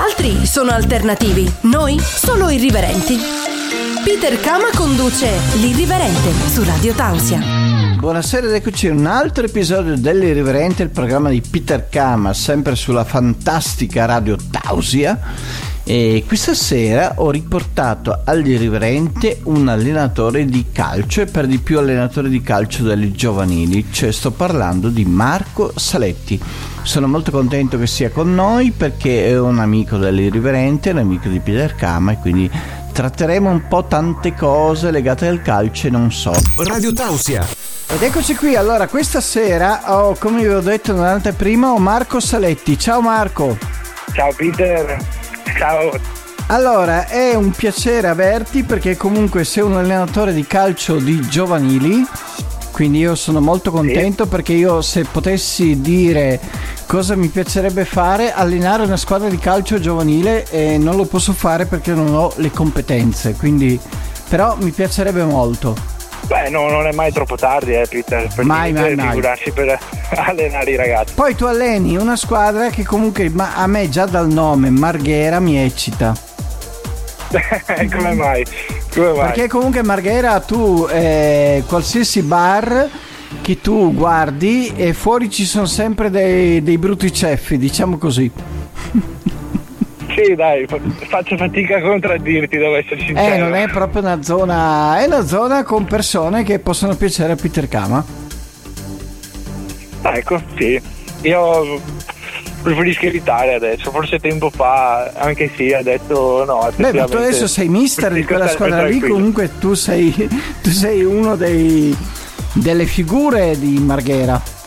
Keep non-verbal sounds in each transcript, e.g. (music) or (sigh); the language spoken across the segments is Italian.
altri sono alternativi, noi solo irriverenti. Peter Kama conduce L'Irriverente su Radio Tausia. Buonasera ed eccoci un altro episodio dell'Irriverente, il programma di Peter Kama, sempre sulla fantastica Radio Tausia. E questa sera ho riportato all'Irriverente un allenatore di calcio e per di più allenatore di calcio delle giovanili, cioè sto parlando di Marco Saletti. Sono molto contento che sia con noi perché è un amico dell'Irriverente, un amico di Peter Kama e quindi tratteremo un po' tante cose legate al calcio e non so. Radio Tausia. Ed eccoci qui, allora questa sera ho, come vi ho detto nell'anteprima, ho Marco Saletti. Ciao Marco. Ciao Peter. Ciao. Allora, è un piacere averti perché comunque sei un allenatore di calcio di giovanili, quindi io sono molto contento sì. perché io se potessi dire cosa mi piacerebbe fare, allenare una squadra di calcio giovanile e non lo posso fare perché non ho le competenze, quindi però mi piacerebbe molto. Beh, no, non è mai troppo tardi, eh, Peter, per mai, mai, mai. figurarsi per (laughs) allenare i ragazzi. Poi tu alleni una squadra che comunque a me già dal nome Marghera mi eccita. (laughs) Come mai? Come mai? Perché comunque Marghera tu eh, qualsiasi bar che tu guardi e fuori ci sono sempre dei, dei brutti ceffi, diciamo così. (laughs) Sì, dai, faccio fatica a contraddirti, devo essere sincero. Eh, non è proprio una zona. È una zona con persone che possono piacere a Peter Kama. Ah, ecco, sì. Io preferisco evitare adesso. Forse tempo fa anche sì, ha detto no. Beh, ma tu adesso sei mister di quella squadra lì. Comunque tu sei, tu sei uno dei, delle figure di Marghera.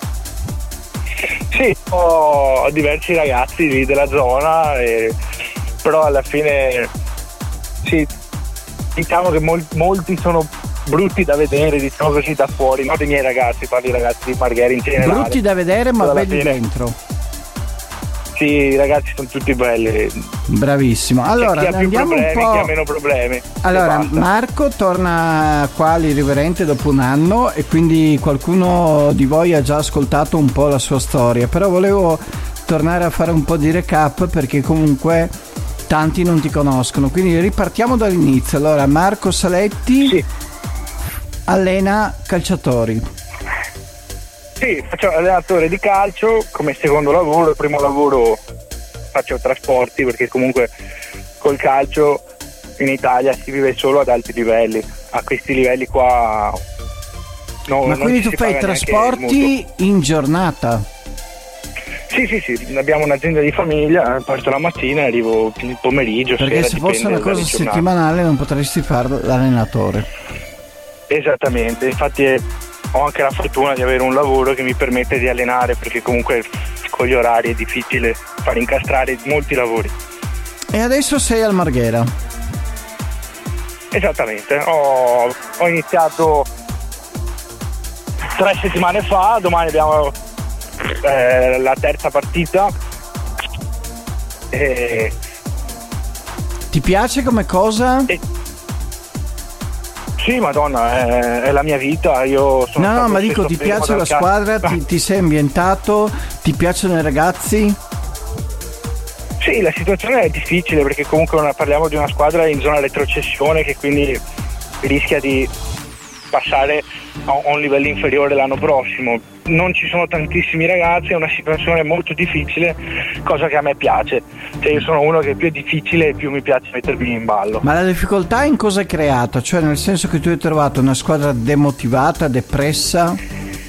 Sì, ho diversi ragazzi lì della zona, e, però alla fine sì, diciamo che mol, molti sono brutti da vedere, diciamo così da fuori, non dei miei ragazzi, parli ragazzi di Marghera in generale. Brutti da vedere ma belli fine, dentro. Sì, i ragazzi sono tutti belli. Bravissimo. Allora, chi ha più andiamo problemi, un po'... chi ha meno problemi. Allora, Marco torna qua all'irriverente dopo un anno e quindi qualcuno di voi ha già ascoltato un po' la sua storia, però volevo tornare a fare un po' di recap perché comunque tanti non ti conoscono. Quindi ripartiamo dall'inizio. Allora, Marco Saletti sì. allena calciatori. Sì, faccio allenatore di calcio come secondo lavoro, il primo lavoro faccio trasporti perché comunque col calcio in Italia si vive solo ad alti livelli, a questi livelli qua no, Ma quindi tu fai trasporti in giornata? Sì, sì, sì, abbiamo un'azienda di famiglia, parto la mattina e arrivo il pomeriggio. Perché sera, se fosse una cosa settimanale non potresti fare l'allenatore. Esattamente, infatti ho anche la fortuna di avere un lavoro che mi permette di allenare perché comunque con gli orari è difficile far incastrare molti lavori. E adesso sei al Marghera? Esattamente, ho, ho iniziato tre settimane fa, domani abbiamo eh, la terza partita. E... Ti piace come cosa? E sì, madonna, è, è, la mia vita. Io sono no, no, ma dico, ti piace la squadra? (laughs) Ti, ti, sei ambientato? Ti piacciono i ragazzi? Sì, la situazione è difficile perché comunque parliamo di una squadra in zona retrocessione che quindi rischia di passare a un livello inferiore l'anno prossimo. Non ci sono tantissimi ragazzi, è una situazione molto difficile, cosa che a me piace. Cioè io sono uno che più è difficile e più mi piace mettermi in ballo. Ma la difficoltà in cosa è creata? Cioè nel senso che tu hai trovato una squadra demotivata, depressa?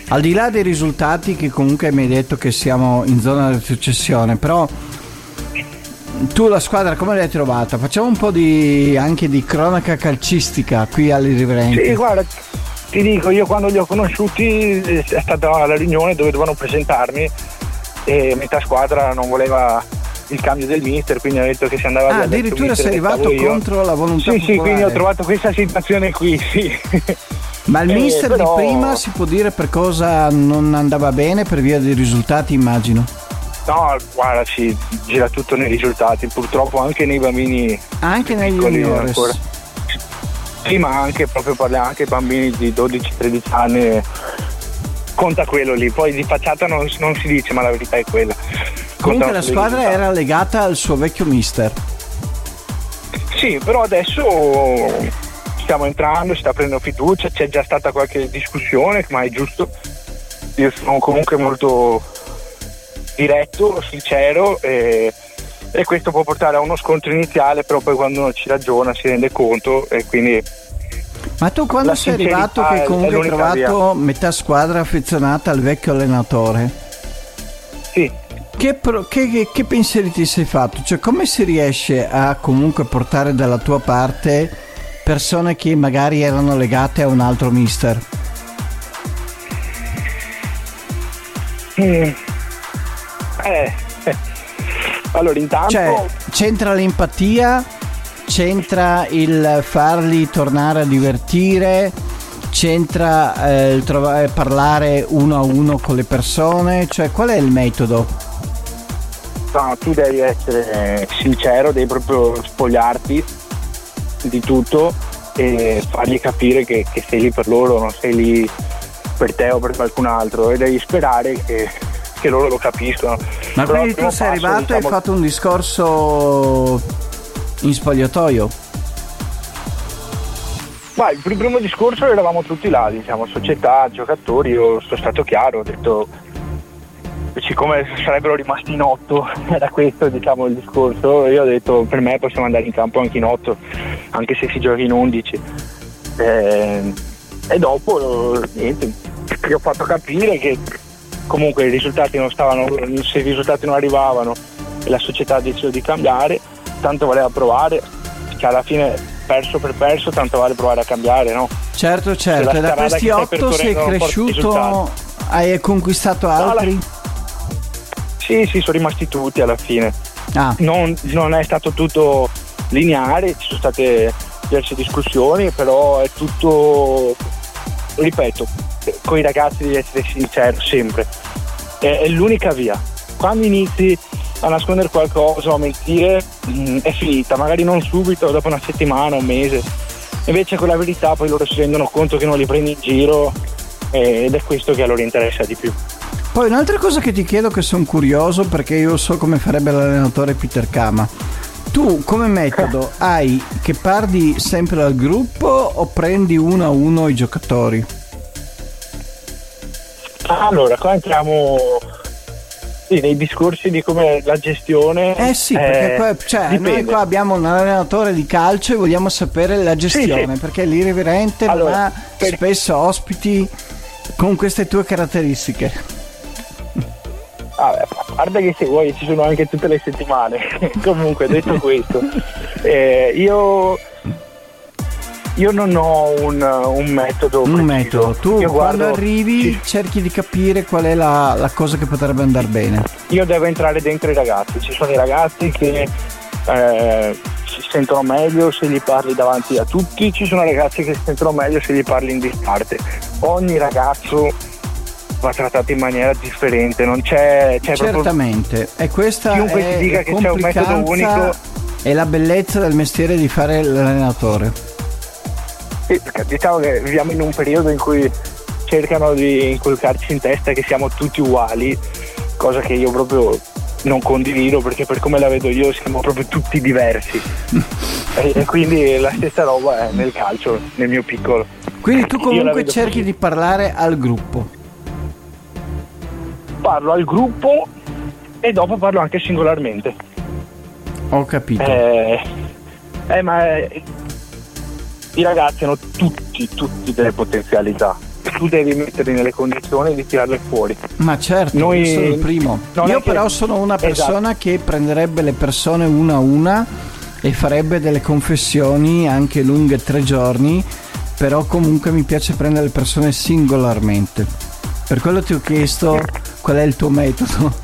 Al di là dei risultati che comunque mi hai detto che siamo in zona di successione, però tu la squadra come l'hai trovata? Facciamo un po' di, anche di cronaca calcistica qui all'Irriverente. Sì, guarda, ti dico, io quando li ho conosciuti eh, è stata la riunione dove dovevano presentarmi e metà squadra non voleva il cambio del mister, quindi ho detto che si andava ah, addirittura sei arrivato contro la volontà Sì, popolare. sì, quindi ho trovato questa situazione qui, sì. (laughs) Ma il eh, mister però... di prima si può dire per cosa non andava bene per via dei risultati, immagino. No, guarda, si gira tutto nei risultati, purtroppo anche nei bambini. Anche negli juniores. Ancora. Sì, ma anche proprio parliamo anche bambini di 12-13 anni. Conta quello lì, poi di facciata non, non, si dice, ma la verità è quella. Comunque la squadra era legata al suo vecchio mister. Sì, però adesso stiamo entrando, si sta prendendo fiducia, c'è già stata qualche discussione, ma è giusto. Io sono comunque molto diretto, sincero e, e questo può portare a uno scontro iniziale, però poi quando uno ci ragiona si rende conto e quindi ma tu quando sei arrivato che comunque hai trovato via. metà squadra affezionata al vecchio allenatore? Sì. Che, pro, che, che, pensieri ti sei fatto? Cioè come si riesce a comunque portare dalla tua parte persone che magari erano legate a un altro mister? Mm. Eh. Allora intanto... Cioè, c'entra l'empatia c'entra il farli tornare a divertire, c'entra eh, il trovare, parlare uno a uno con le persone, cioè qual è il metodo? No, tu devi essere sincero, devi proprio spogliarti di tutto e fargli capire che, che sei lì per loro, non sei lì per te o per qualcun altro e devi sperare che, che loro lo capiscono. Ma Però quindi tu sei arrivato diciamo... e hai diciamo fatto un discorso in spogliatoio? Ma il primo discorso eravamo tutti là, diciamo, società, giocatori, io sono stato chiaro, ho detto siccome sarebbero rimasti in otto, (laughs) era questo diciamo il discorso, io ho detto per me possiamo andare in campo anche in otto, anche se si gioca in undici. Eh, e dopo niente, gli ho fatto capire che comunque i risultati non stavano, se i risultati non arrivavano e la società ha deciso di cambiare, tanto valeva provare, che alla fine perso per perso, tanto vale provare a cambiare, no? Certo, certo, e da questi otto sei cresciuto, hai conquistato altri? No, la... Sì, sì, sono rimasti tutti alla fine. Ah. Non, non, è stato tutto lineare, ci sono state diverse discussioni, però è tutto, ripeto, con i ragazzi devi essere sincero sempre. È, è l'unica via. Quando inizi a nascondere qualcosa o a mentire mh, mm, è finita, magari non subito, dopo una settimana, un mese. Invece con la verità poi loro si rendono conto che non li prendi in giro eh, ed è questo che a loro interessa di più. Poi un'altra cosa che ti chiedo che sono curioso perché io so come farebbe l'allenatore Peter Kama. Tu come metodo (laughs) hai che parli sempre al gruppo o prendi uno a uno i giocatori? Allora, qua entriamo sì, nei discorsi di come la gestione. Eh sì, perché qua, cioè, noi qua abbiamo un allenatore di calcio e vogliamo sapere la gestione, sì, sì. perché l'irriverente allora, non ha per... spesso ospiti con queste tue caratteristiche. Vabbè, guarda che se vuoi ci sono anche tutte le settimane. (laughs) Comunque, detto questo, (laughs) eh, io io non ho un, un metodo. Un preciso. metodo. Tu io quando guardo, arrivi cerchi di capire qual è la, la, cosa che potrebbe andare bene. Io devo entrare dentro i ragazzi. Ci sono i ragazzi che eh, si sentono meglio se gli parli davanti a tutti, ci sono ragazzi che si sentono meglio se gli parli in disparte. Ogni ragazzo va trattato in maniera differente, non c'è, c'è certamente. Proprio... E questa chiunque è ti dica che c'è un metodo unico è la bellezza del mestiere di fare l'allenatore. Sì, diciamo che viviamo in un periodo in cui cercano di inculcarci in testa che siamo tutti uguali, cosa che io proprio non condivido perché per come la vedo io siamo proprio tutti diversi. (laughs) e, quindi la stessa roba è nel calcio, nel mio piccolo. Quindi tu comunque cerchi così. di parlare al gruppo. Parlo al gruppo e dopo parlo anche singolarmente. Ho capito. Eh, eh ma i ragazzi hanno tutti, tutti delle potenzialità. Tu devi metterli nelle condizioni di tirarle fuori. Ma certo, Noi... io sono il primo. io però che... sono una persona esatto. che prenderebbe le persone una a una e farebbe delle confessioni anche lunghe tre giorni, però comunque mi piace prendere le persone singolarmente. Per quello ti ho chiesto qual è il tuo metodo.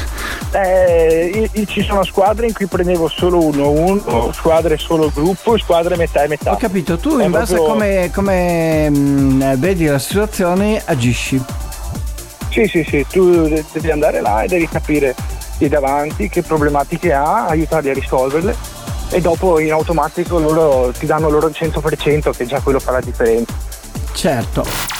(laughs) Eh, ci sono squadre in cui prendevo solo uno, uno, squadre solo gruppo, squadre metà e metà. Ho capito, tu in base proprio... a come, come mh, mm, vedi la situazione agisci. Sì, sì, sì, tu devi andare là e devi capire i davanti che problematiche ha, aiutarli a risolverle e dopo in automatico loro ti danno loro il 100% che già quello fa la differenza. Certo.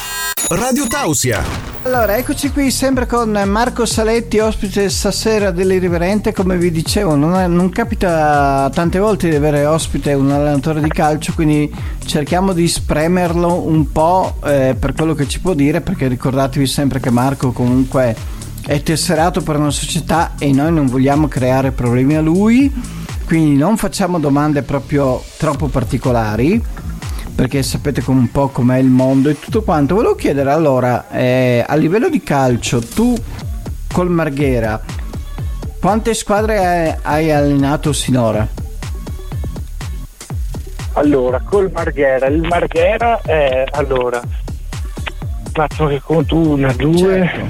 Radio Tausia. Allora, eccoci qui sempre con Marco Saletti, ospite stasera dell'Irriverente. Come vi dicevo, non, è, non, capita tante volte di avere ospite un allenatore di calcio, quindi cerchiamo di spremerlo un po' eh, per quello che ci può dire, perché ricordatevi sempre che Marco comunque è tesserato per una società e noi non vogliamo creare problemi a lui, quindi non facciamo domande proprio troppo particolari perché sapete un po' com'è il mondo e tutto quanto. Volevo chiedere allora, eh, a livello di calcio, tu col Marghera, quante squadre hai allenato sinora? Allora, col Marghera, il Marghera è allora, attimo che conto una, due, certo.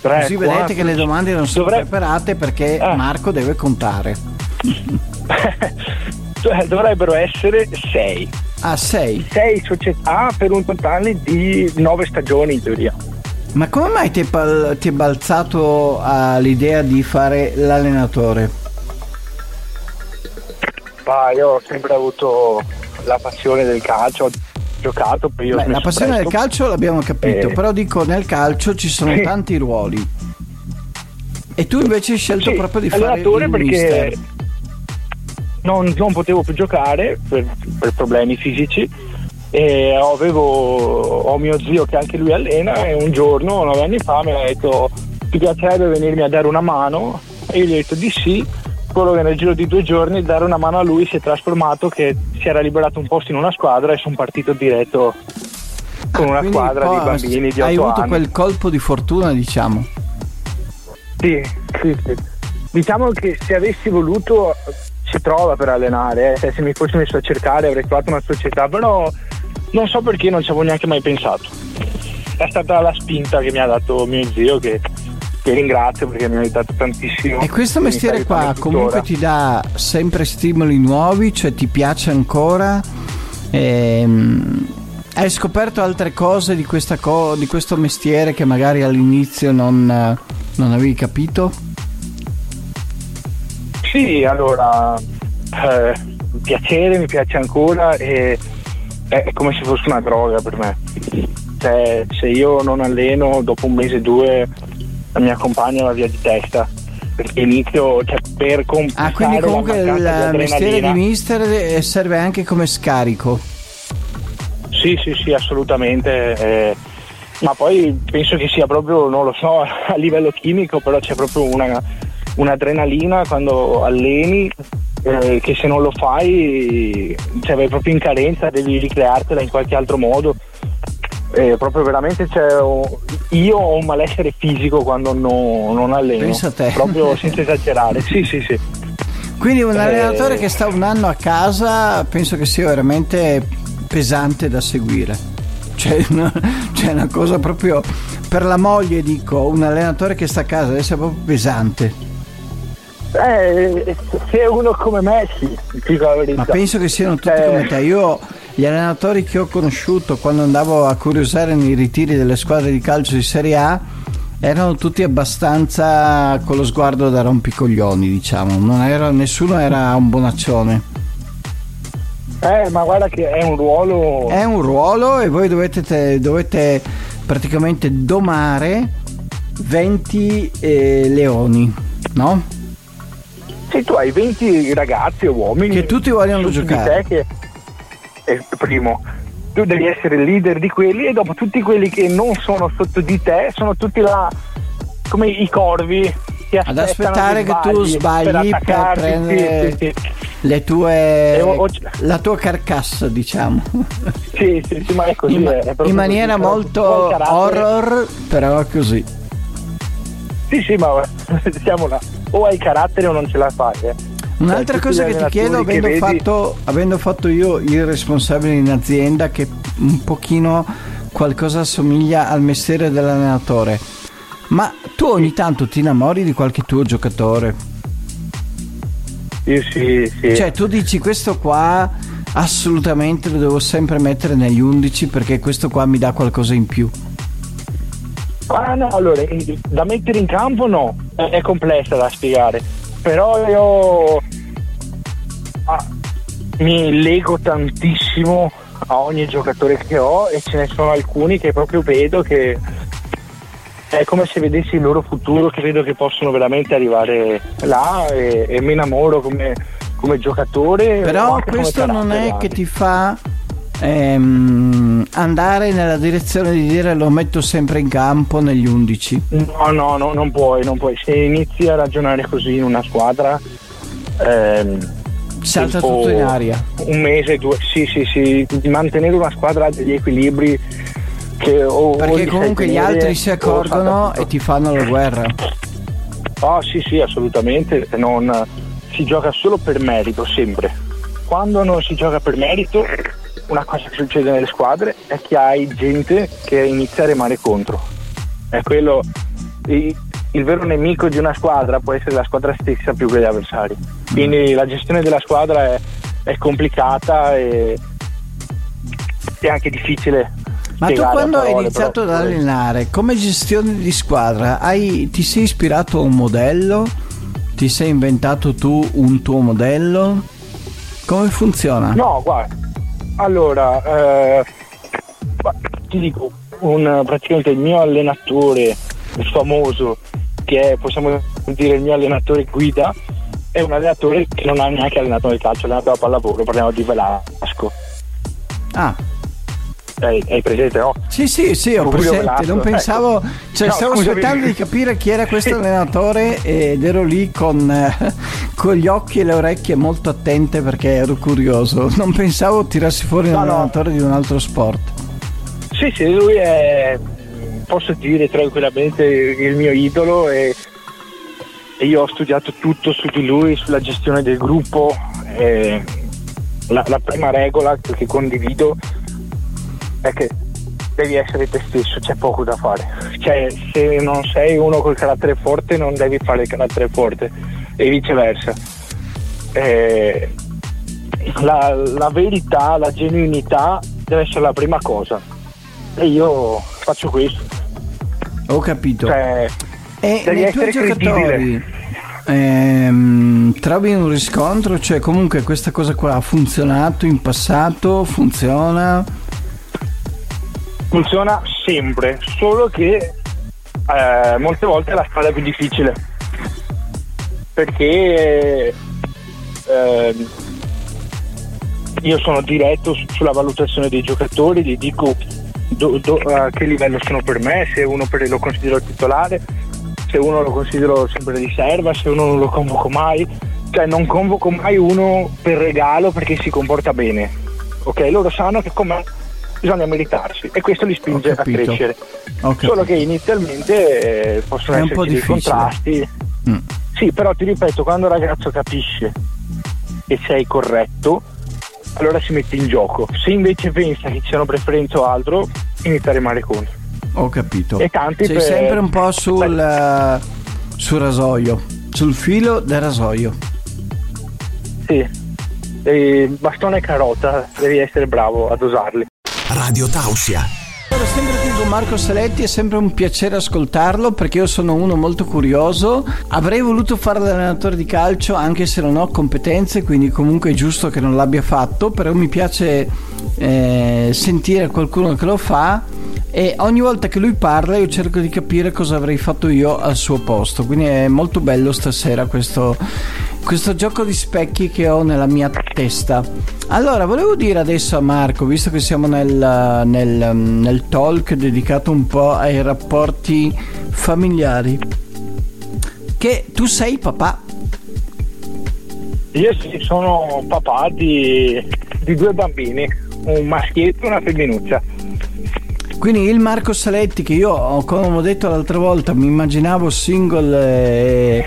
tre, Così quattro, vedete che le domande non sono dovrebbe... preparate perché ah. Marco deve contare. (laughs) Cioè, dovrebbero essere sei. Ah, sei? Sei società per un totale di nove stagioni in teoria. Ma come mai ti è, bal- ti è balzato all'idea di fare l'allenatore? Bah, io ho sempre avuto la passione del calcio, ho giocato Beh, la passione presto. del calcio l'abbiamo capito, eh. però dico nel calcio ci sono sì. tanti ruoli. E tu invece hai scelto sì, proprio di fare il perché mister non, non potevo più giocare per, per problemi fisici e avevo, ho mio zio che anche lui allena e un giorno, nove anni fa, mi ha detto ti piacerebbe venirmi a dare una mano? E io gli ho detto di sì, quello che nel giro di due giorni dare una mano a lui si è trasformato che si era liberato un posto in una squadra e sono partito diretto con una Quindi squadra di bambini di 8 Hai avuto anni. quel colpo di fortuna diciamo? Sì, sì, sì. Diciamo che se avessi voluto si trova per allenare, eh. se mi fossi messo a cercare avrei trovato una società, però non so perché non ci avevo neanche mai pensato. È stata la spinta che mi ha dato mio zio che, che ringrazio perché mi ha aiutato tantissimo. E questo mestiere qua comunque ti dà sempre stimoli nuovi, cioè ti piace ancora? Ehm, hai scoperto altre cose di, co- di, questo mestiere che magari all'inizio non, non avevi capito? Sì, allora, eh, piacere mi piace ancora e è come se fosse una droga per me. Cioè, se io non alleno, dopo un mese o due la mia compagna va via di testa. Perché inizio cioè, per compensare Ah, quindi comunque il mestiere di mister eh, serve anche come scarico. Sì, sì, sì, assolutamente. Eh, ma poi penso che sia proprio, non lo so, (laughs) a livello chimico, però c'è proprio una un'adrenalina quando alleni eh, che se non lo fai cioè, vai proprio in carenza, devi ricreartela in qualche altro modo. Eh, proprio veramente io ho un malessere fisico quando no, non alleno. Pensa a te. Proprio senza esagerare. Sì, sì, sì. Quindi un allenatore eh, che sta un anno a casa penso che sia veramente pesante da seguire. Cioè (laughs) una, cioè una cosa proprio per la moglie dico, un allenatore che sta a casa deve essere proprio pesante. Eh, se uno come me sì, Ma penso che siano tutti eh. come te. Io gli allenatori che ho conosciuto quando andavo a curiosare nei ritiri delle squadre di calcio di Serie A erano tutti abbastanza con lo sguardo da rompicoglioni, diciamo. Era, nessuno era un bonaccione. Eh, ma guarda che è un ruolo. È un ruolo e voi dovete, te, dovete praticamente domare 20 eh, leoni, no? Sì, tu hai 20 ragazzi o uomini che tutti vogliono giocare. Te che è il primo. Tu devi essere il leader di quelli e dopo tutti quelli che non sono sotto di te sono tutti là come i corvi che ad aspettare che tu sbagli per, per prendere sì, sì, sì. le tue ho... la tua carcassa diciamo sì sì, sì ma è così in, è in maniera così, molto horror però così sì sì ma siamo là o hai carattere o non ce la fai. Eh. Un'altra cioè, cosa che ti chiedo, avendo, vedi... fatto, avendo fatto io il responsabile in azienda, che un pochino qualcosa assomiglia al mestiere dell'allenatore, ma tu ogni tanto ti innamori di qualche tuo giocatore? Sì, sì, sì. Cioè, tu dici questo qua assolutamente lo devo sempre mettere negli 11 perché questo qua mi dà qualcosa in più. Ah no, allora, da mettere in campo no, è complessa da spiegare, però io ah, mi lego tantissimo a ogni giocatore che ho e ce ne sono alcuni che proprio vedo che è come se vedessi il loro futuro, che vedo che possono veramente arrivare là e, e mi innamoro come, come giocatore. Però questo non è che ti fa ehm, andare nella direzione di dire lo metto sempre in campo negli 11. No, no, no, non puoi, non puoi. Se inizi a ragionare così in una squadra... Ehm, salta tutto in aria. Un mese, due, sì, sì, sì, mantenere una squadra ha degli equilibri che o, Perché o comunque gli altri si accorgono e ti fanno la guerra. Oh sì, sì, assolutamente, non, si gioca solo per merito, sempre. Quando non si gioca per merito, una cosa che succede nelle squadre è che hai gente che inizia a remare contro. È quello. Il, vero nemico di una squadra può essere la squadra stessa più che gli avversari. Quindi la gestione della squadra è, è complicata e è anche difficile. Ma tu quando parole, hai iniziato però, ad allenare, come gestione di squadra, hai, ti sei ispirato a un modello? Ti sei inventato tu un tuo modello? Come funziona? No, guarda, allora, eh, ti dico, un, praticamente il mio allenatore, famoso, che è, possiamo dire, il mio allenatore guida, è un allenatore che non ha neanche allenato nel calcio, ha allenato la pallavolo, parliamo di Velasco. Ah. Hai, hai, presente, no? Sì, sì, sì, ho Fulvio presente. Velasco. Non pensavo, ecco. cioè, no, stavo scusami. aspettando di capire chi era questo (laughs) allenatore ed ero lì con, eh, con, gli occhi e le orecchie molto attente perché ero curioso. Non pensavo tirassi fuori no, un allenatore no. di un altro sport. Sì, sì, lui è, posso dire tranquillamente, il mio idolo e, e io ho studiato tutto su di lui, sulla gestione del gruppo. La, la prima regola che condivido è che devi essere te stesso, c'è poco da fare. Cioè, se non sei uno col carattere forte, non devi fare il carattere forte e viceversa. Eh, la, la, verità, la genuinità deve essere la prima cosa. E io faccio questo. Ho capito. Cioè, e nei tuoi giocatori ehm, trovi un riscontro? Cioè, comunque questa cosa qua ha funzionato in passato? Funziona? Funziona sempre, solo che eh, molte volte è la strada più difficile perché eh, io sono diretto sulla valutazione dei giocatori, gli dico do, do, a che livello sono per me, se uno per, lo considero titolare, se uno lo considero sempre riserva, se uno non lo convoco mai, cioè non convoco mai uno per regalo perché si comporta bene, ok? Loro sanno che con me bisogna meritarsi e questo li spinge a crescere. Solo che inizialmente eh, possono È esserci dei contrasti. Mm. Sì, però ti ripeto, quando il ragazzo capisce che sei corretto, allora si mette in gioco. Se invece pensa che ci siano preferenze o altro, inizia a remare contro. Ho capito. E tanti Sei per... sempre un po' sul, uh, sul rasoio, sul filo del rasoio. Sì, bastone e carota, devi essere bravo ad usarli. Radio Tausia. Sempre con Marco Saletti, è sempre un piacere ascoltarlo perché io sono uno molto curioso. Avrei voluto fare l'allenatore di calcio anche se non ho competenze, quindi comunque è giusto che non l'abbia fatto, però mi piace eh, sentire qualcuno che lo fa e ogni volta che lui parla io cerco di capire cosa avrei fatto io al suo posto. Quindi è molto bello stasera questo, questo gioco di specchi che ho nella mia testa. Allora, volevo dire adesso a Marco, visto che siamo nel, nel, nel talk dedicato un po' ai rapporti familiari, che tu sei papà. Io sì, sono papà di, di due bambini, un maschietto e una femminuccia. Quindi il Marco Saletti che io, come ho detto l'altra volta, mi immaginavo single e,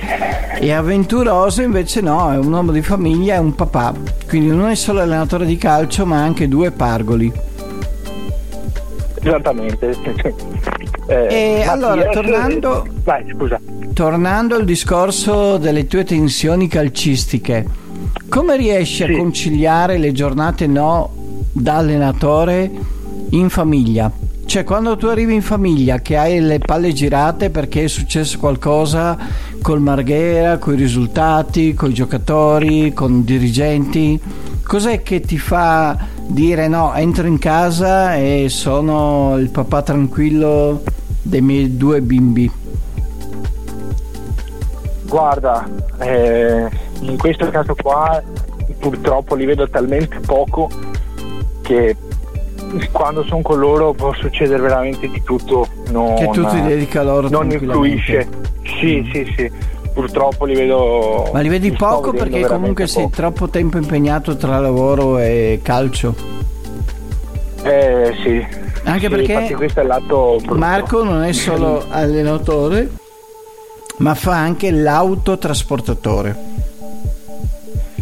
e, avventuroso, invece no, è un uomo di famiglia, è un papà. Quindi non è solo allenatore di calcio, ma anche due pargoli. Esattamente. eh, e allora, tornando, vai, scusa. tornando al discorso delle tue tensioni calcistiche, come riesci sì. a conciliare le giornate no da allenatore in famiglia? Cioè, quando tu arrivi in famiglia che hai le palle girate perché è successo qualcosa col Marghera, con i risultati, con i giocatori, con i dirigenti, cos'è che ti fa dire no, entro in casa e sono il papà tranquillo dei miei due bimbi? Guarda, eh, in questo caso qua purtroppo li vedo talmente poco che quando sono con loro può succedere veramente di tutto. Non, che tu ti dedica a loro Non influisce. Sì, mm. sì, sì. Purtroppo li vedo. Ma li vedi poco perché comunque poco. sei troppo tempo impegnato tra lavoro e calcio. Eh sì. Anche sì, perché questo è lato Marco non è solo (laughs) allenatore, ma fa anche l'autotrasportatore.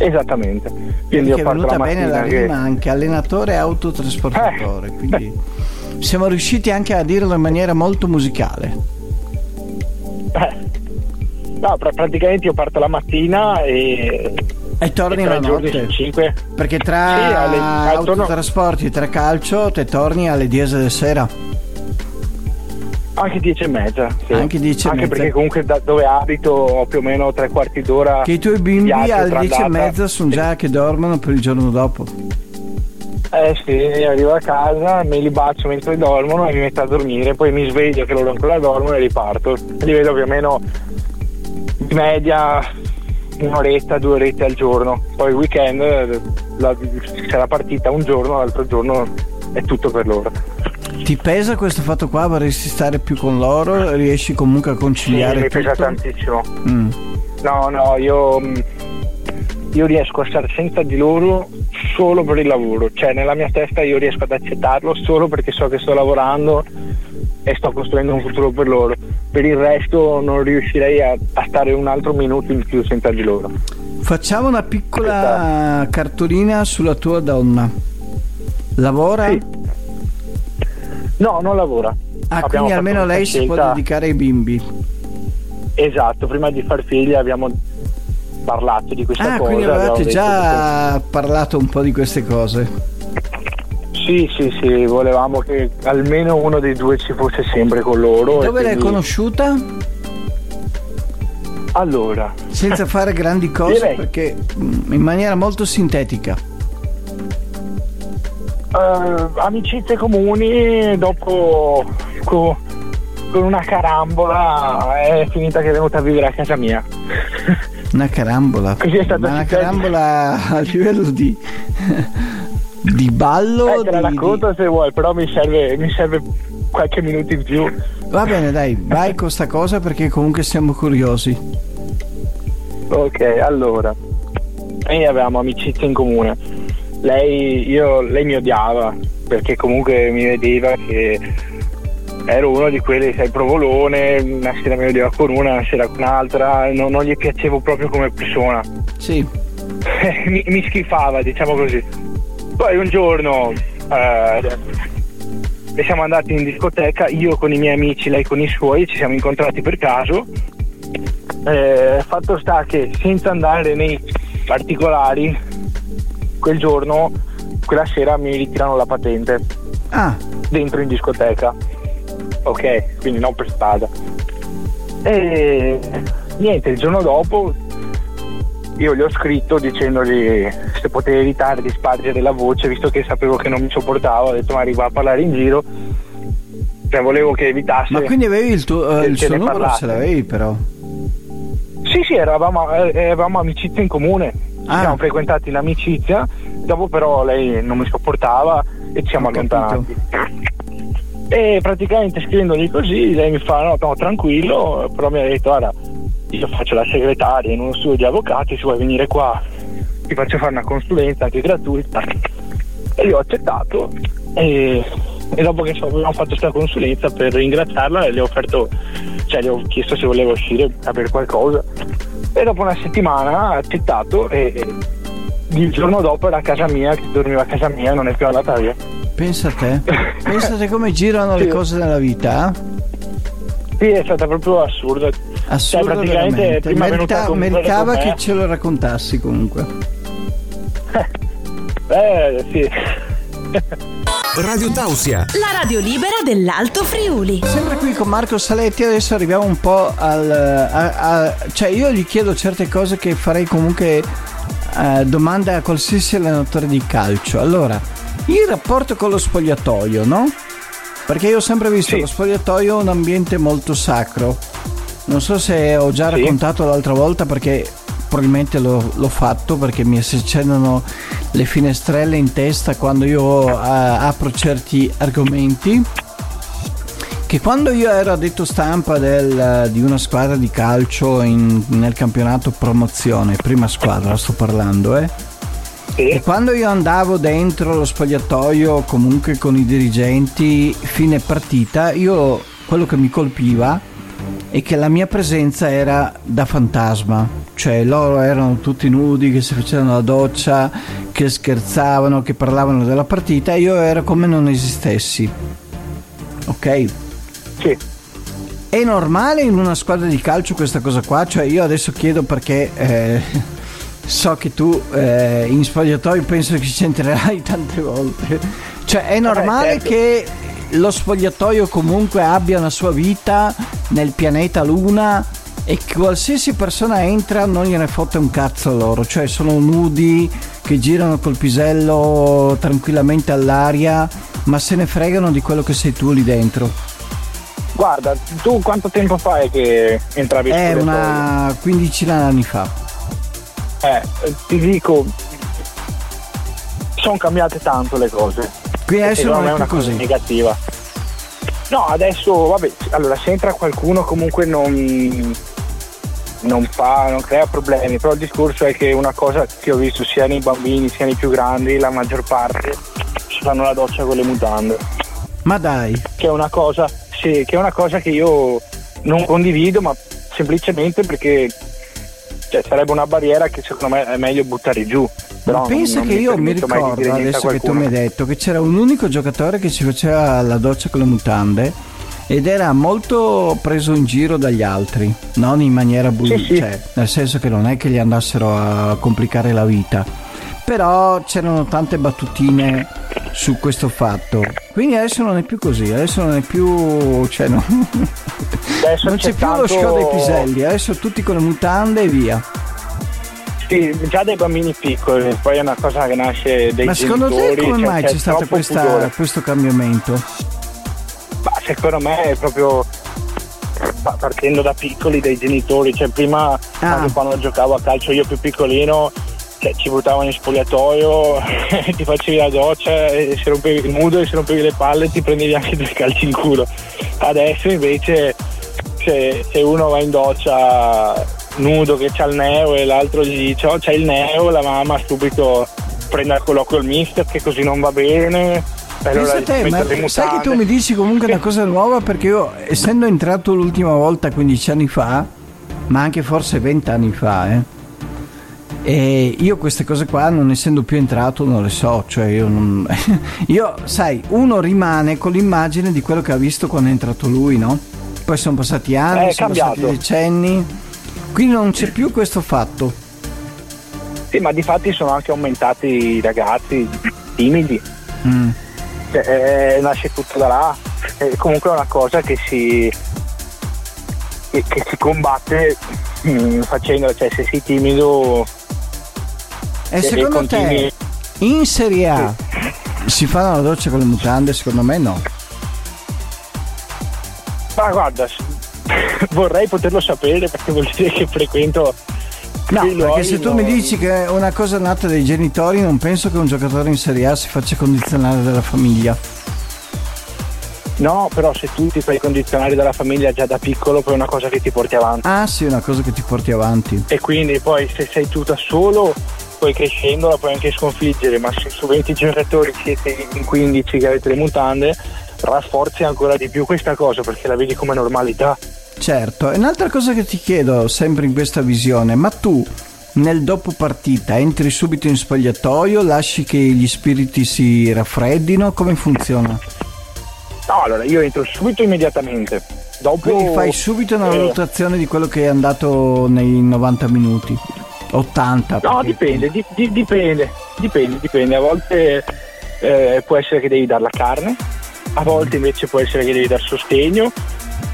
Esattamente. Quindi Perché è venuta la bene la rima anche allenatore e autotrasportatore. Eh. Quindi siamo riusciti anche a dirlo in maniera molto musicale. Eh. No, praticamente io parto la mattina e e torni la notte? 5. Perché tra sì, alle, autotrasporti e tra calcio te torni alle 10 della sera. Anche 10 e mezza. Sì. Anche 10 e Anche mezza. perché comunque da dove abito ho più o meno tre quarti d'ora. Che i tuoi bimbi alle 10 e mezza sono già che dormono per il giorno dopo. Eh sì, arrivo a casa, me li bacio mentre dormono e mi metto a dormire, poi mi sveglio che loro ancora dormono e riparto. Li vedo più o meno di media un'oretta, due orette al giorno. Poi il weekend la, c'è la partita un giorno, l'altro giorno è tutto per loro. Ti pesa questo fatto qua? Vorresti stare più con loro? Riesci comunque a conciliare? Sì, mi tutto? pesa tantissimo. Mm. No, no, io, mm, io riesco a stare senza di loro solo per il lavoro, cioè nella mia testa io riesco ad accettarlo solo perché so che sto lavorando e sto costruendo un futuro per loro. Per il resto non riuscirei a, a stare un altro minuto in più senza di loro. Facciamo una piccola Questa... cartolina sulla tua donna. Lavora? Sì. No, non lavora. Ah, abbiamo quindi almeno lei scelta... si può dedicare ai bimbi. Esatto, prima di far figli abbiamo parlato di questa ah, cosa. Quindi avevate già parlato un po' di queste cose. Sì, sì, sì, volevamo che almeno uno dei due ci fosse sempre con loro. E dove l'hai quindi... conosciuta? Allora. Senza fare grandi cose Direi. perché mm, in maniera molto sintetica. Uh, amicizie comuni, dopo co, con una carambola è finita che è venuta a vivere a casa mia. (laughs) Una carambola? Così è stata una carambola a livello di (laughs) di ballo? Eh, te la racconto di... se vuoi, però mi serve, mi serve qualche minuto in più. Va bene, dai, vai con sta cosa perché comunque siamo curiosi. Ok, allora. Noi avevamo amicizia in comune. Lei, io, lei mi odiava perché comunque mi vedeva che ero uno di quelli, sai, provolone, una sera mi odiava con una, una sera con un'altra, non, non gli piacevo proprio come persona. Sì. (laughs) mi, mi schifava, diciamo così. Poi un giorno eh, siamo andati in discoteca, io con i miei amici, lei con i suoi, ci siamo incontrati per caso. Eh, fatto sta che senza andare nei particolari, quel giorno, quella sera mi ritirano la patente. Ah. Dentro in discoteca. Ok, quindi non per strada. E niente, il giorno dopo io gli ho scritto dicendogli se poteva evitare di spargere la voce visto che sapevo che non mi sopportavo ho detto ma arriva a parlare in giro cioè volevo che evitasse ma quindi avevi il, tuo, uh, il suo numero parlasse. ce l'avevi però sì sì eravamo, eh, eravamo amicizia in comune ah. siamo frequentati in amicizia dopo però lei non mi sopportava e ci siamo ho allontanati capito. e praticamente scrivendogli così lei mi fa no, no tranquillo però mi ha detto guarda io faccio la segretaria in uno studio di avvocati, se vuoi venire qua ti faccio fare una consulenza anche gratuita. E io ho accettato e, e dopo che abbiamo fatto questa consulenza per ringraziarla le ho offerto, cioè le ho chiesto se voleva uscire a bere qualcosa. E dopo una settimana ha accettato e, il giorno dopo era a casa mia, che dormiva a casa mia non è più andata via. Pensa a te, (laughs) pensa a te come girano sì. le cose nella vita. Eh? Sì, è stata proprio assurda. Assurdo cioè, prima Merita- meritava che ce lo raccontassi comunque. (laughs) eh, sì. Radio Tausia, la radio libera dell'Alto Friuli. Sempre qui con Marco Saletti, adesso arriviamo un po' al... A, a, cioè io gli chiedo certe cose che farei comunque uh, domanda a qualsiasi allenatore di calcio. Allora, il rapporto con lo spogliatoio, no? Perché io ho sempre visto sì. lo spogliatoio un ambiente molto sacro. Non so se ho già sì. raccontato l'altra volta perché probabilmente l'ho, l'ho, fatto perché mi si accendono le finestrelle in testa quando io uh, apro certi argomenti che quando io ero addetto stampa del, di una squadra di calcio in, nel campionato promozione, prima squadra sto parlando, eh? Sì. E quando io andavo dentro lo spogliatoio comunque con i dirigenti fine partita, io quello che mi colpiva è che la mia presenza era da fantasma, cioè loro erano tutti nudi che si facevano la doccia, che scherzavano, che parlavano della partita e io ero come non esistessi. Ok? Sì. È normale in una squadra di calcio questa cosa qua? Cioè io adesso chiedo perché eh, (laughs) so che tu eh, in spogliatoio penso che ci entrerai (laughs) tante volte. Cioè è normale certo. che lo spogliatoio comunque abbia una sua vita nel pianeta Luna e qualsiasi persona entra non gliene fotte un cazzo loro, cioè sono nudi che girano col pisello tranquillamente all'aria, ma se ne fregano di quello che sei tu lì dentro. Guarda, tu quanto tempo fai che entravi in È una quindicina d'anni fa. Eh, ti dico, sono cambiate tanto le cose. Qui adesso non, è una cosa così. negativa. No, adesso, vabbè, allora se entra qualcuno comunque non, non fa, non crea problemi, però il discorso è che una cosa che ho visto sia nei bambini sia nei più grandi, la maggior parte si fanno la doccia con le mutande. Ma dai! Che è una cosa, sì, che è una cosa che io non condivido, ma semplicemente perché cioè, sarebbe una barriera che secondo me è meglio buttare giù. Però ma pensa non, che io mi ricordo adesso che tu mi hai detto che c'era un unico giocatore che si faceva la doccia con le mutande ed era molto preso in giro dagli altri, non in maniera buona, sì, sì. cioè, nel senso che non è che gli andassero a complicare la vita però c'erano tante battutine su questo fatto. Quindi adesso non è più così, adesso non è più. Cioè no. non c'è, c'è più tanto... lo show dei piselli, adesso tutti con le mutande e via. Sì, già dei bambini piccoli, poi è una cosa che nasce dai Ma secondo te come cioè, mai c'è, c'è stato questa, questo cambiamento? Ma secondo me è proprio partendo da piccoli dai genitori, cioè prima ah. quando giocavo a calcio io più piccolino cioè, ci buttavano in spogliatoio, (laughs) ti facevi la doccia e si rompevi il nudo e si rompevi le palle ti prendevi anche due calci in culo. Adesso invece se, se uno va in doccia nudo che c'ha il neo e l'altro gli dice oh c'è il neo, la mamma subito prende al colloquio il mister che così non va bene. Allora te, ma sai che tu mi dici comunque una cosa nuova perché io essendo entrato l'ultima volta 15 anni fa, ma anche forse 20 anni fa, eh, e io queste cose qua, non essendo più entrato, non le so. Cioè, io, non... (laughs) io, sai, uno rimane con l'immagine di quello che ha visto quando è entrato lui, no? Poi sono passati anni, è sono cambiato. passati decenni. Quindi non c'è più questo fatto. Sì, ma di fatti sono anche aumentati i ragazzi timidi. Mm. Cioè, eh, nasce tutto da là. È comunque è una cosa che si, che, che si combatte mm, facendo, cioè se sei timido e secondo continui... te in Serie A sì. si fanno la doccia con le mutande? Secondo me no. Ma guarda, (laughs) vorrei poterlo sapere perché vuol dire che frequento No, perché se tu mi dici che è una cosa nata dai genitori, non penso che un giocatore in Serie A si faccia condizionare dalla famiglia. No, però se tu ti fai condizionare dalla famiglia già da piccolo, poi è una cosa che ti porti avanti. Ah sì, è una cosa che ti porti avanti. E quindi poi se sei tu da solo poi crescendo la puoi anche sconfiggere, ma se su 20 giocatori siete in 15 che avete le mutande, rafforzi ancora di più questa cosa perché la vedi come normalità. Certo, e un'altra cosa che ti chiedo sempre in questa visione, ma tu nel dopo partita entri subito in spogliatoio, lasci che gli spiriti si raffreddino, come funziona? No, allora io entro subito immediatamente. Dopo, Quindi fai subito una eh, valutazione di quello che è andato nei 90 minuti. 80? No, dipende, di, di, dipende, dipende, dipende. A volte eh, può essere che devi dare la carne, a volte invece può essere che devi dare sostegno.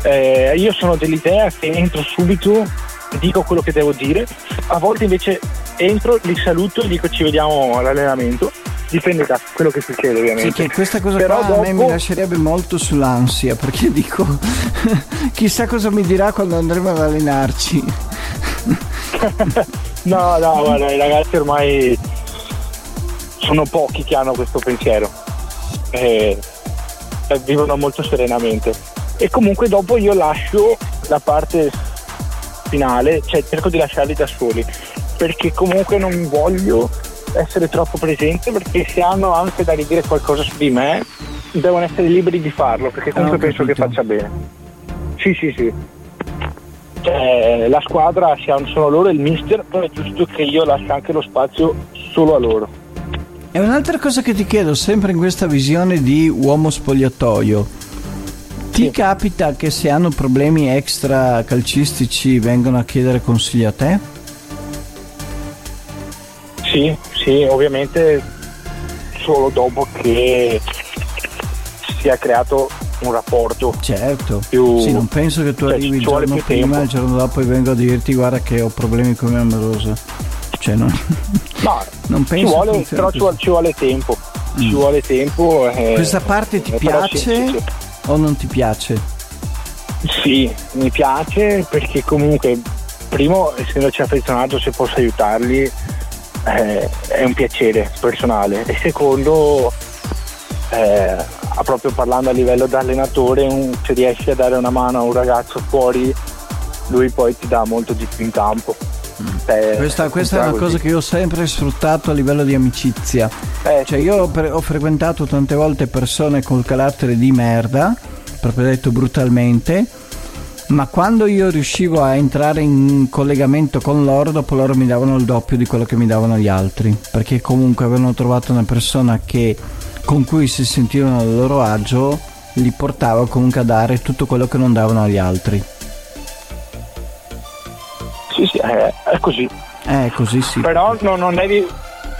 Eh, io sono dell'idea che entro subito, dico quello che devo dire, a volte invece entro, li saluto e dico ci vediamo all'allenamento dipende da quello che succede ovviamente. Sì, che questa cosa Però dopo... a me mi lascerebbe molto sull'ansia perché (laughs) dico chissà cosa mi dirà quando andremo ad allenarci. (laughs) no, no, (laughs) guarda, i ragazzi ormai sono pochi che hanno questo pensiero. E vivono molto serenamente. E comunque dopo io lascio la parte finale, cioè cerco di lasciarli da soli, perché comunque non voglio essere troppo presente perché se hanno anche da ridire qualcosa su di me devono essere liberi di farlo perché comunque penso che faccia bene. Sì, sì, sì. Cioè, la squadra sono loro il mister, però è giusto che io lasci anche lo spazio solo a loro. E un'altra cosa che ti chiedo, sempre in questa visione di uomo spogliatoio, ti sì. capita che se hanno problemi extra calcistici vengono a chiedere consigli a te? Sì, sì, ovviamente solo dopo che si è creato un rapporto. Certo, più, sì, non penso che tu cioè, arrivi il giorno prima e il giorno dopo e vengo a dirti guarda che ho problemi con mia amorosa. Cioè non, (laughs) no, non penso ci vuole, però ci vuole, ci vuole, tempo. Mm. Ci vuole tempo. Eh, Questa parte ti piace sì, sì. o non ti piace? Sì, mi piace perché comunque primo essendoci affezionato se posso aiutarli eh, è un piacere personale e secondo eh, proprio parlando a livello da allenatore un, se riesci a dare una mano a un ragazzo fuori lui poi ti dà molto di più in campo eh, questa, questa è una cosa che io ho sempre sfruttato a livello di amicizia. Eh, cioè, io ho, ho, frequentato tante volte persone col carattere di merda, proprio detto brutalmente. Ma quando io riuscivo a entrare in collegamento con loro, dopo loro mi davano il doppio di quello che mi davano gli altri. Perché comunque avevano trovato una persona che, con cui si sentivano a loro agio, li portava comunque a dare tutto quello che non davano agli altri. Sì, sì, è, è così. È così, sì. Però no, non, devi,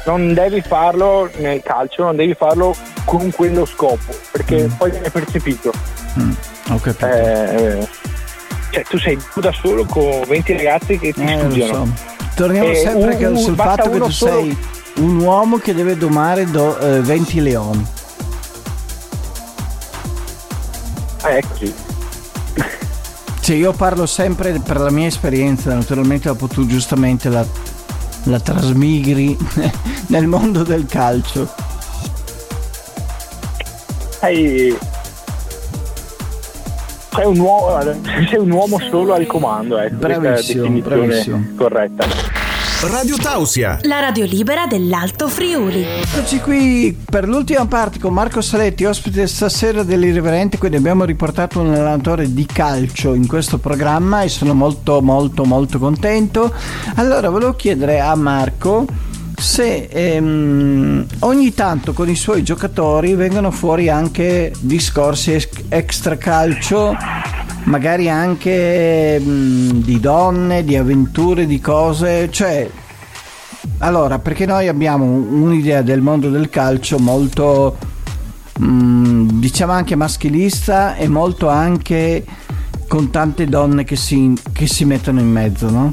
non, devi, farlo nel calcio, non devi farlo con quello scopo, perché mm. poi viene percepito. Mm. Ho capito. Eh, cioè, tu sei tu da solo con 20 ragazzi che ti eh, studiano. So. Torniamo eh, sempre un, sul fatto che tu solo... sei un uomo che deve domare do, eh, 20 leoni. Ah, è così. Cioè io parlo sempre per la mia esperienza, naturalmente dopo tu giustamente la, la trasmigri (laughs) nel mondo del calcio. Sei, sei, un, uomo, (laughs) sei un uomo solo al comando, ecco, bravissimo, bravissimo. corretta. Radio Tausia, la radio libera dell'Alto Friuli. Eccoci qui per l'ultima parte con Marco Saletti, ospite stasera dell'Irriverente, quindi abbiamo riportato un allenatore di calcio in questo programma e sono molto molto molto contento. Allora volevo chiedere a Marco se ehm, ogni tanto con i suoi giocatori vengono fuori anche discorsi extra calcio magari anche mh, mm, di donne, di avventure, di cose, cioè allora, perché noi abbiamo un'idea del mondo del calcio molto mm, diciamo anche maschilista e molto anche con tante donne che si, che si mettono in mezzo, no?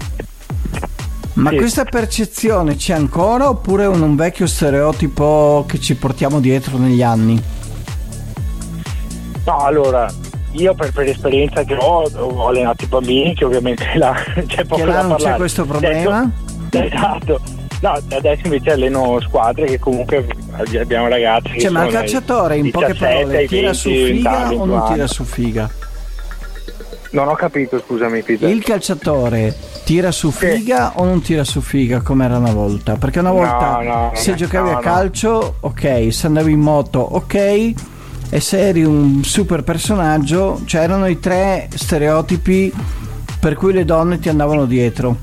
Ma sì. questa percezione c'è ancora oppure è un vecchio stereotipo che ci portiamo dietro negli anni? No, allora, io per, per l'esperienza che ho, ho allenato i bambini, che ovviamente là, (laughs) c'è poco che là da non c'è questo problema. (laughs) esatto. No, adesso invece alleno squadre che comunque abbiamo ragazzi. Cioè, ma il calciatore in poche parole tira 20, su figa o non tira su figa? Non ho capito, scusami Peter. Il calciatore tira su figa sì. o non tira su figa come era una volta? Perché una volta no, no, se giocavi a calcio, ok, se andavi in moto, ok, e se eri un super personaggio, c'erano i tre stereotipi per cui le donne ti andavano dietro.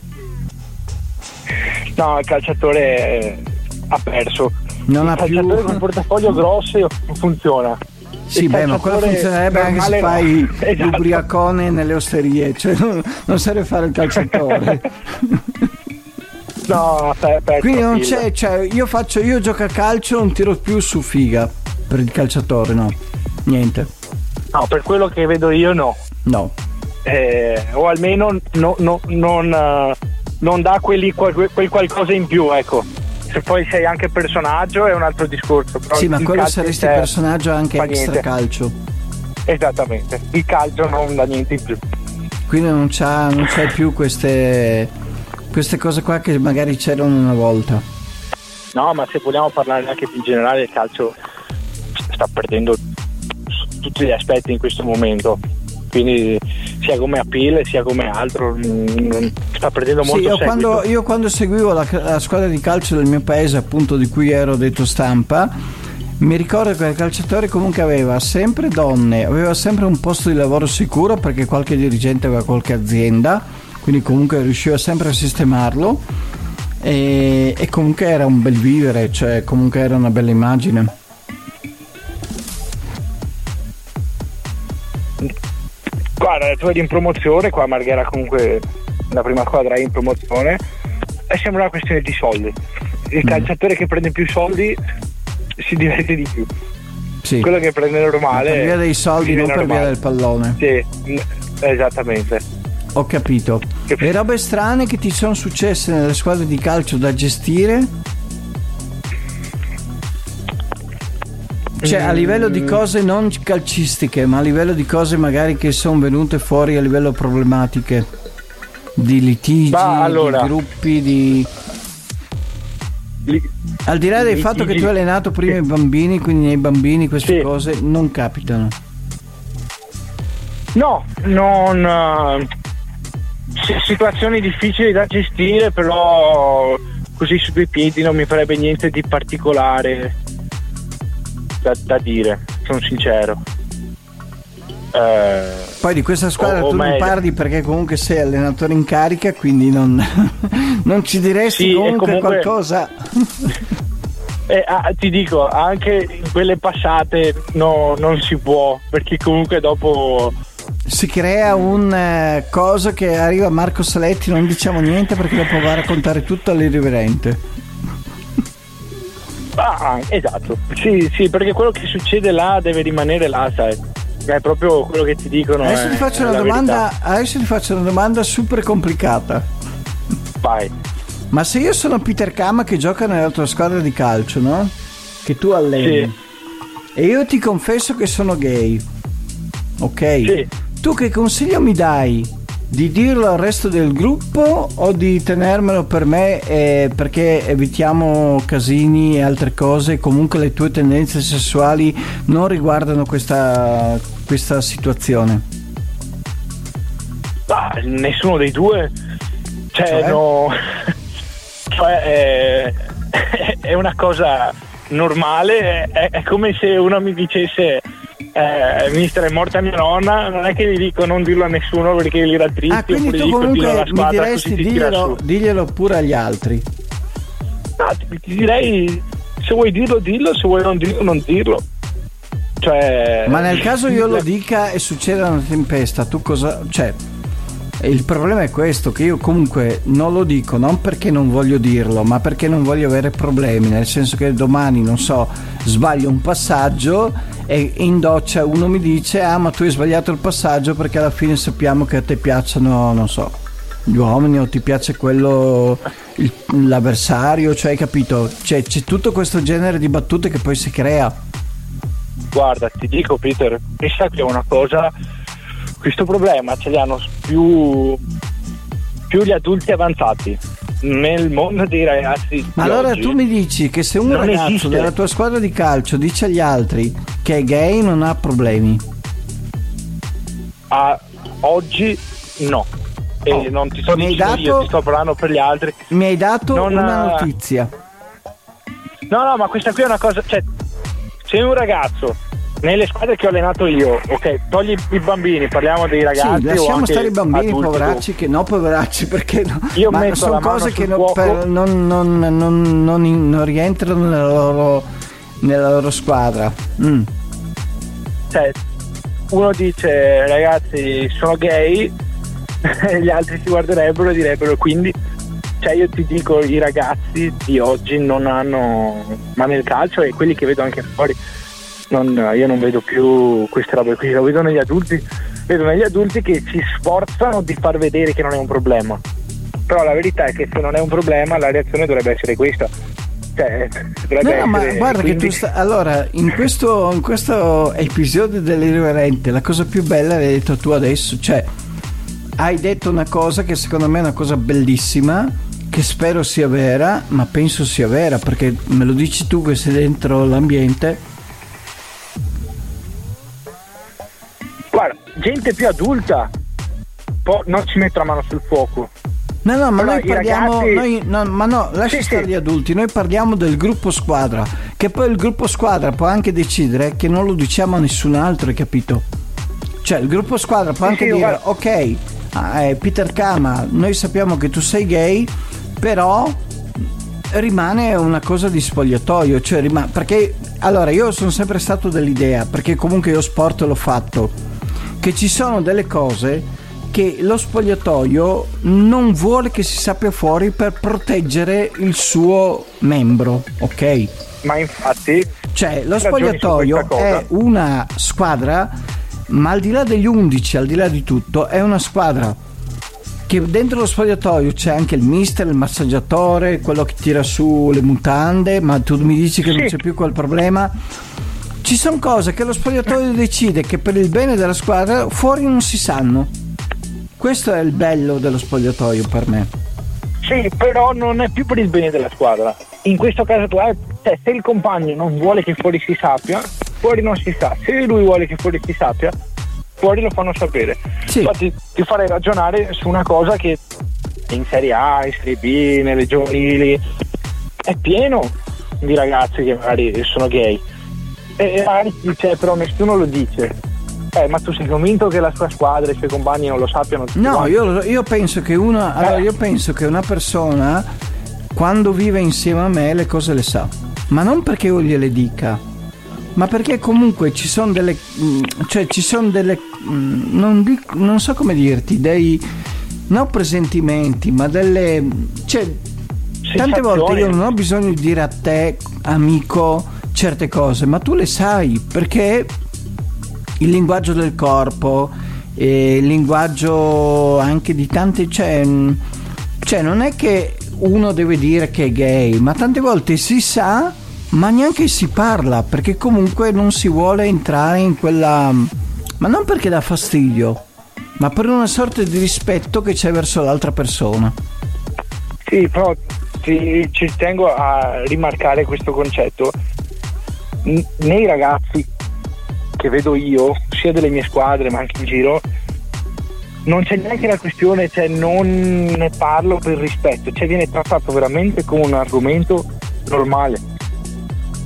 No, il calciatore ha perso. Non il ha più un portafoglio grosso non funziona. Sì, beh, ma quello funzionerebbe anche se fai (laughs) esatto. l'ubriacone nelle osterie, cioè non, non serve fare il calciatore. (laughs) no, aspetta. Quindi non c'è, cioè, io faccio, io gioco a calcio, non tiro più su figa per il calciatore, no. Niente. No, per quello che vedo io no. No. Eh, o almeno no, no, non, uh, non dà quelli, quel, quel, qualcosa in più, ecco. Se poi sei anche personaggio è un altro discorso. Sì, ma quello saresti personaggio anche fa extra niente. calcio. Esattamente, il calcio non dà niente in più. Quindi non, c'ha, non c'hai più queste, queste cose qua che magari c'erano una volta. No, ma se vogliamo parlare anche più in generale, il calcio sta perdendo tutti gli aspetti in questo momento. Quindi sia come appeal sia come altro mm, sta perdendo Sì, molto io seguito. quando, io quando seguivo la, la squadra di calcio del mio paese, appunto di cui ero detto stampa, mi ricordo che il calciatore comunque aveva sempre donne, aveva sempre un posto di lavoro sicuro perché qualche dirigente aveva qualche azienda, quindi comunque riusciva sempre a sistemarlo e, e comunque era un bel vivere, cioè comunque era una bella immagine. Guarda, tu eri in promozione, qua Marghera comunque la prima squadra è in promozione e sembra una questione di soldi. Il calciatore che prende più soldi si diverte di più. Sì. Quello che prende normale. per via dei soldi, non per via normale. del pallone. Sì, mm, esattamente. Ho capito. Le robe strane che ti sono successe nelle squadre di calcio da gestire? Cioè a livello di cose non calcistiche, ma a livello di cose magari che sono venute fuori a livello problematiche, di litigi, Ma allora- di gruppi, di... Li- Al di là del Litigi- fatto che tu hai allenato prima i bambini, quindi nei bambini queste Sì. cose non capitano. No, non. eh, si- situazioni difficili da gestire, però così su due piedi non mi farebbe niente di particolare da, da dire, sono sincero. Eh, Poi di questa squadra O- o tu non meglio. parli perché comunque sei allenatore in carica, quindi non, (laughs) non ci diresti Sì, comunque, comunque- qualcosa. (laughs) eh, ah, ti dico, anche in quelle passate no, non si può, perché comunque dopo Si crea un eh, cosa che arriva Marco Saletti, non diciamo niente perché dopo va a raccontare tutto all'irriverente. Ah, esatto. Sì, sì, perché quello che succede là deve rimanere là, sai. È proprio quello che ti dicono. Adesso ti faccio è una domanda, verità. adesso ti faccio una domanda super complicata. Vai. Ma se io sono Peter Kama che gioca nella tua squadra di calcio, no? Che tu alleni. Sì. E io ti confesso che sono gay. Ok? Sì. Tu che consiglio mi dai? Di dirlo al resto del gruppo o di tenermelo per me eh, perché evitiamo casini e altre cose? Comunque le tue tendenze sessuali non riguardano questa, questa situazione. Ah, nessuno dei due. Cioè, Cioè? no. (laughs) cioè, è, (laughs) è una cosa normale. È, è come se uno mi dicesse. Eh, mister è morta mia nonna non è che gli dico non dirlo a nessuno perché gli rattristi Ah, quindi tu comunque mi diresti diglielo, diglielo pure agli altri. No, ti, ti direi se vuoi dirlo dillo se vuoi non dirlo non dirlo cioè Ma nel caso io lo dica e succeda una tempesta, tu cosa... Cioè, il problema è questo, che io comunque non lo dico, non perché non voglio dirlo, ma perché non voglio avere problemi, nel senso che domani, non so, sbaglio un passaggio e in doccia uno mi dice, ah ma tu hai sbagliato il passaggio perché alla fine sappiamo che a te piacciono, non so, gli uomini o ti piace quello, il- l'avversario, cioè hai capito? Cioè, c'è tutto questo genere di battute che poi si crea. Guarda, ti dico Peter, pensa che è una cosa, questo problema ce li hanno più, più gli adulti avanzati nel mondo dei ragazzi. Ma allora oggi. tu mi dici che se un ragazzo esiste. della tua squadra di calcio dice agli altri che è gay non ha problemi. A oggi no. E Oh, non ti sto dicendo io, dato- ti sto parlando per gli altri. Mi hai dato Non una ha- notizia. No, no, ma questa qui è una cosa, cioè, se un ragazzo nelle squadre che ho allenato io, ok, togli i bambini, parliamo dei ragazzi. Sì, lasciamo stare i bambini, adulti, poveracci, che no, poveracci, perché no? Io Ma metto sono cose che non, per- non, non- non- rientrano nella loro, nella loro squadra. Mm. cioè, uno dice ragazzi sono gay (laughs) gli altri si guarderebbero e direbbero quindi cioè io ti dico i ragazzi di oggi non hanno ma nel calcio e quelli che vedo anche fuori non- io non vedo più queste robe qui lo vedo negli adulti vedo negli adulti che si sforzano di far vedere che non è un problema. Però la verità è che se non è un problema la reazione dovrebbe essere questa. Cioè, no, no, ma guarda quindi... che tu sta... allora in questo, in questo episodio dell'irriverente la cosa più bella l'hai detto tu adesso cioè hai detto una cosa che secondo me è una cosa bellissima che spero sia vera ma penso sia vera perché me lo dici tu che sei dentro l'ambiente gente più adulta po- non ci metto la mano sul fuoco No, no, ma Però noi parliamo. Ragazzi... Noi, no, ma no, lascia sì, stare sì. gli adulti. Noi parliamo del gruppo squadra. Che poi il gruppo squadra può anche decidere che non lo diciamo a nessun altro, hai capito? Cioè, il gruppo squadra può sì, anche dire: guarda... Ok, ah, eh, Peter Kama, noi sappiamo che tu sei gay, però rimane una cosa di spogliatoio. Cioè, rimane, perché allora io sono sempre stato dell'idea, perché comunque io sport l'ho fatto, che ci sono delle cose che lo spogliatoio non vuole che si sappia fuori per proteggere il suo membro, ok? Ma infatti... Cioè, lo spogliatoio è una squadra, ma al di là degli 11, al di là di tutto, è una squadra che dentro lo spogliatoio c'è anche il mister, il massaggiatore, quello che tira su le mutande, ma tu mi dici che sì. non c'è più quel problema. Ci sono cose che lo spogliatoio decide che per il bene della squadra fuori non si sanno. Questo è il bello dello spogliatoio per me. Sì, però non è più per il bene della squadra. In questo caso tu hai, cioè, se il compagno non vuole che fuori si sappia, fuori non si sa. Se lui vuole che fuori si sappia, fuori lo fanno sapere. Sì. Infatti ti farei ragionare su una cosa che in Serie A, in Serie B, nelle giovanili è pieno di ragazzi che magari sono gay. E magari cioè, però nessuno lo dice. Eh, ma tu sei convinto che la sua squadra e i suoi compagni non lo sappiano? No, io, io, penso che una, allora, io penso che una persona quando vive insieme a me le cose le sa, ma non perché io gliele dica, ma perché comunque ci sono delle, mm, cioè ci sono delle, mm, non, dico, non so come dirti, dei, non presentimenti, ma delle, cioè, tante volte io non ho bisogno di dire a te, amico, certe cose, ma tu le sai perché il linguaggio del corpo, il linguaggio anche di tante... Cioè, cioè non è che uno deve dire che è gay, ma tante volte si sa, ma neanche si parla, perché comunque non si vuole entrare in quella... ma non perché dà fastidio, ma per una sorta di rispetto che c'è verso l'altra persona. Sì, però ci, ci tengo a rimarcare questo concetto. Nei ragazzi che vedo io, sia delle mie squadre ma anche in giro, non c'è neanche la questione, cioè non ne parlo per rispetto, cioè viene trattato veramente come un argomento normale.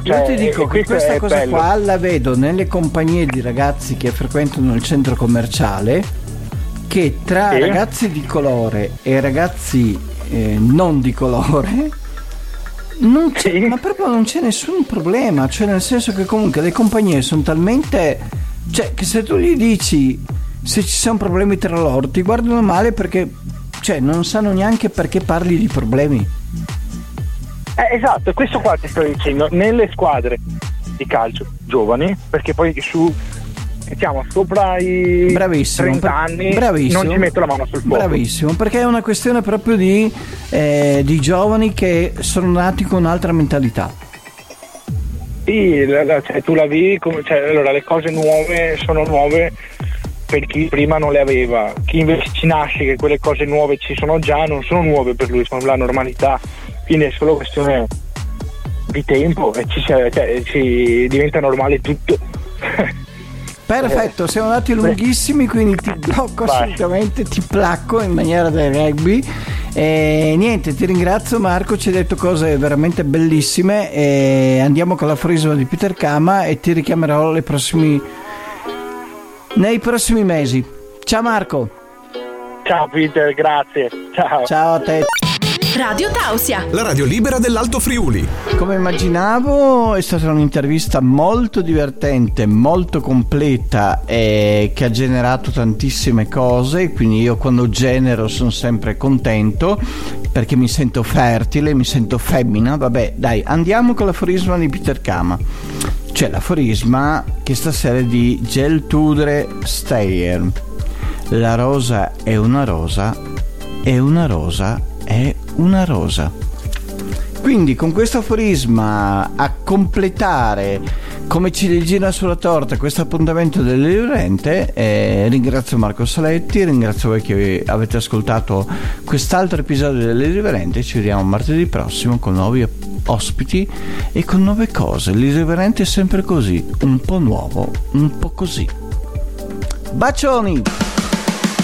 Cioè, Io ti dico che questa cosa bello. qua la vedo nelle compagnie di ragazzi che frequentano il centro commerciale, che tra sì. ragazzi di colore e ragazzi eh, non di colore non c'è, ma proprio non c'è nessun problema, cioè nel senso che comunque le compagnie sono talmente... cioè che se tu gli dici se ci sono problemi tra loro ti guardano male perché cioè non sanno neanche perché parli di problemi. Eh, esatto, questo qua ti sto dicendo, nelle squadre di calcio giovani, perché poi su mettiamo sopra i bravissimo, 30 anni bravissimo, non ci metto la mano sul fuoco. Bravissimo, perché è una questione proprio di, eh, di giovani che sono nati con un'altra mentalità. Sì, cioè, tu la vivi come, cioè, allora le cose nuove sono nuove per chi prima non le aveva, chi invece ci nasce che quelle cose nuove ci sono già non sono nuove per lui, sono la normalità, quindi è solo questione di tempo e ci, cioè, ci diventa normale tutto. (laughs) Perfetto, siamo andati lunghissimi, quindi ti blocco Vai. assolutamente, ti placco in maniera da rugby. E niente, ti ringrazio Marco, ci hai detto cose veramente bellissime. E andiamo con la frisma di Peter Kama e ti richiamerò prossimi... nei prossimi mesi. Ciao Marco. Ciao Peter, grazie. Ciao. Ciao a te. Radio Tausia, la radio libera dell'Alto Friuli. Come immaginavo è stata un'intervista molto divertente, molto completa e che ha generato tantissime cose, quindi io quando genero sono sempre contento perché mi sento fertile, mi sento femmina. Vabbè, dai, andiamo con l'aforisma di Peter Kama. C'è l'aforisma che stasera è di Geltudre Steyer. La rosa è una rosa e una rosa è una rosa. Quindi con questo aforisma a completare come ciliegina sulla torta questo appuntamento dell'irriverente eh, ringrazio Marco Saletti, ringrazio voi che avete ascoltato quest'altro episodio dell'irriverente, ci vediamo martedì prossimo con nuovi ospiti e con nuove cose. L'irriverente è sempre così, un po' nuovo, un po' così. Bacioni!